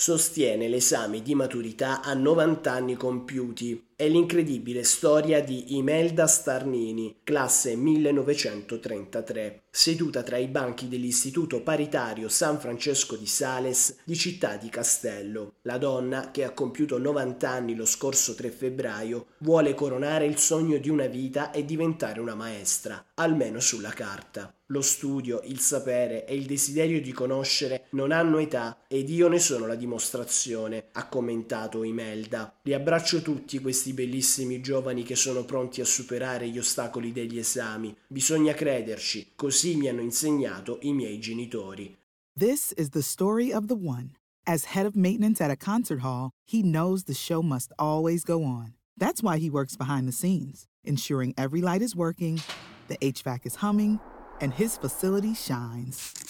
Sostiene l'esame di maturità a 90 anni compiuti. È l'incredibile storia di Imelda Starnini, classe 1933, seduta tra i banchi dell'Istituto Paritario San Francesco di Sales di Città di Castello. La donna, che ha compiuto 90 anni lo scorso 3 febbraio, vuole coronare il sogno di una vita e diventare una maestra, almeno sulla carta. Lo studio, il sapere e il desiderio di conoscere non hanno età ed io ne sono la dimostrazione, ha commentato Imelda. Li abbraccio tutti questi questi bellissimi giovani che sono pronti a superare gli ostacoli degli esami. Bisogna crederci, così mi hanno insegnato i miei genitori. This is the story of the one. As head of maintenance at a concert hall, he knows the show must always go on. That's why he works behind the scenes, ensuring every light is working, the HVAC is humming, and his facility shines.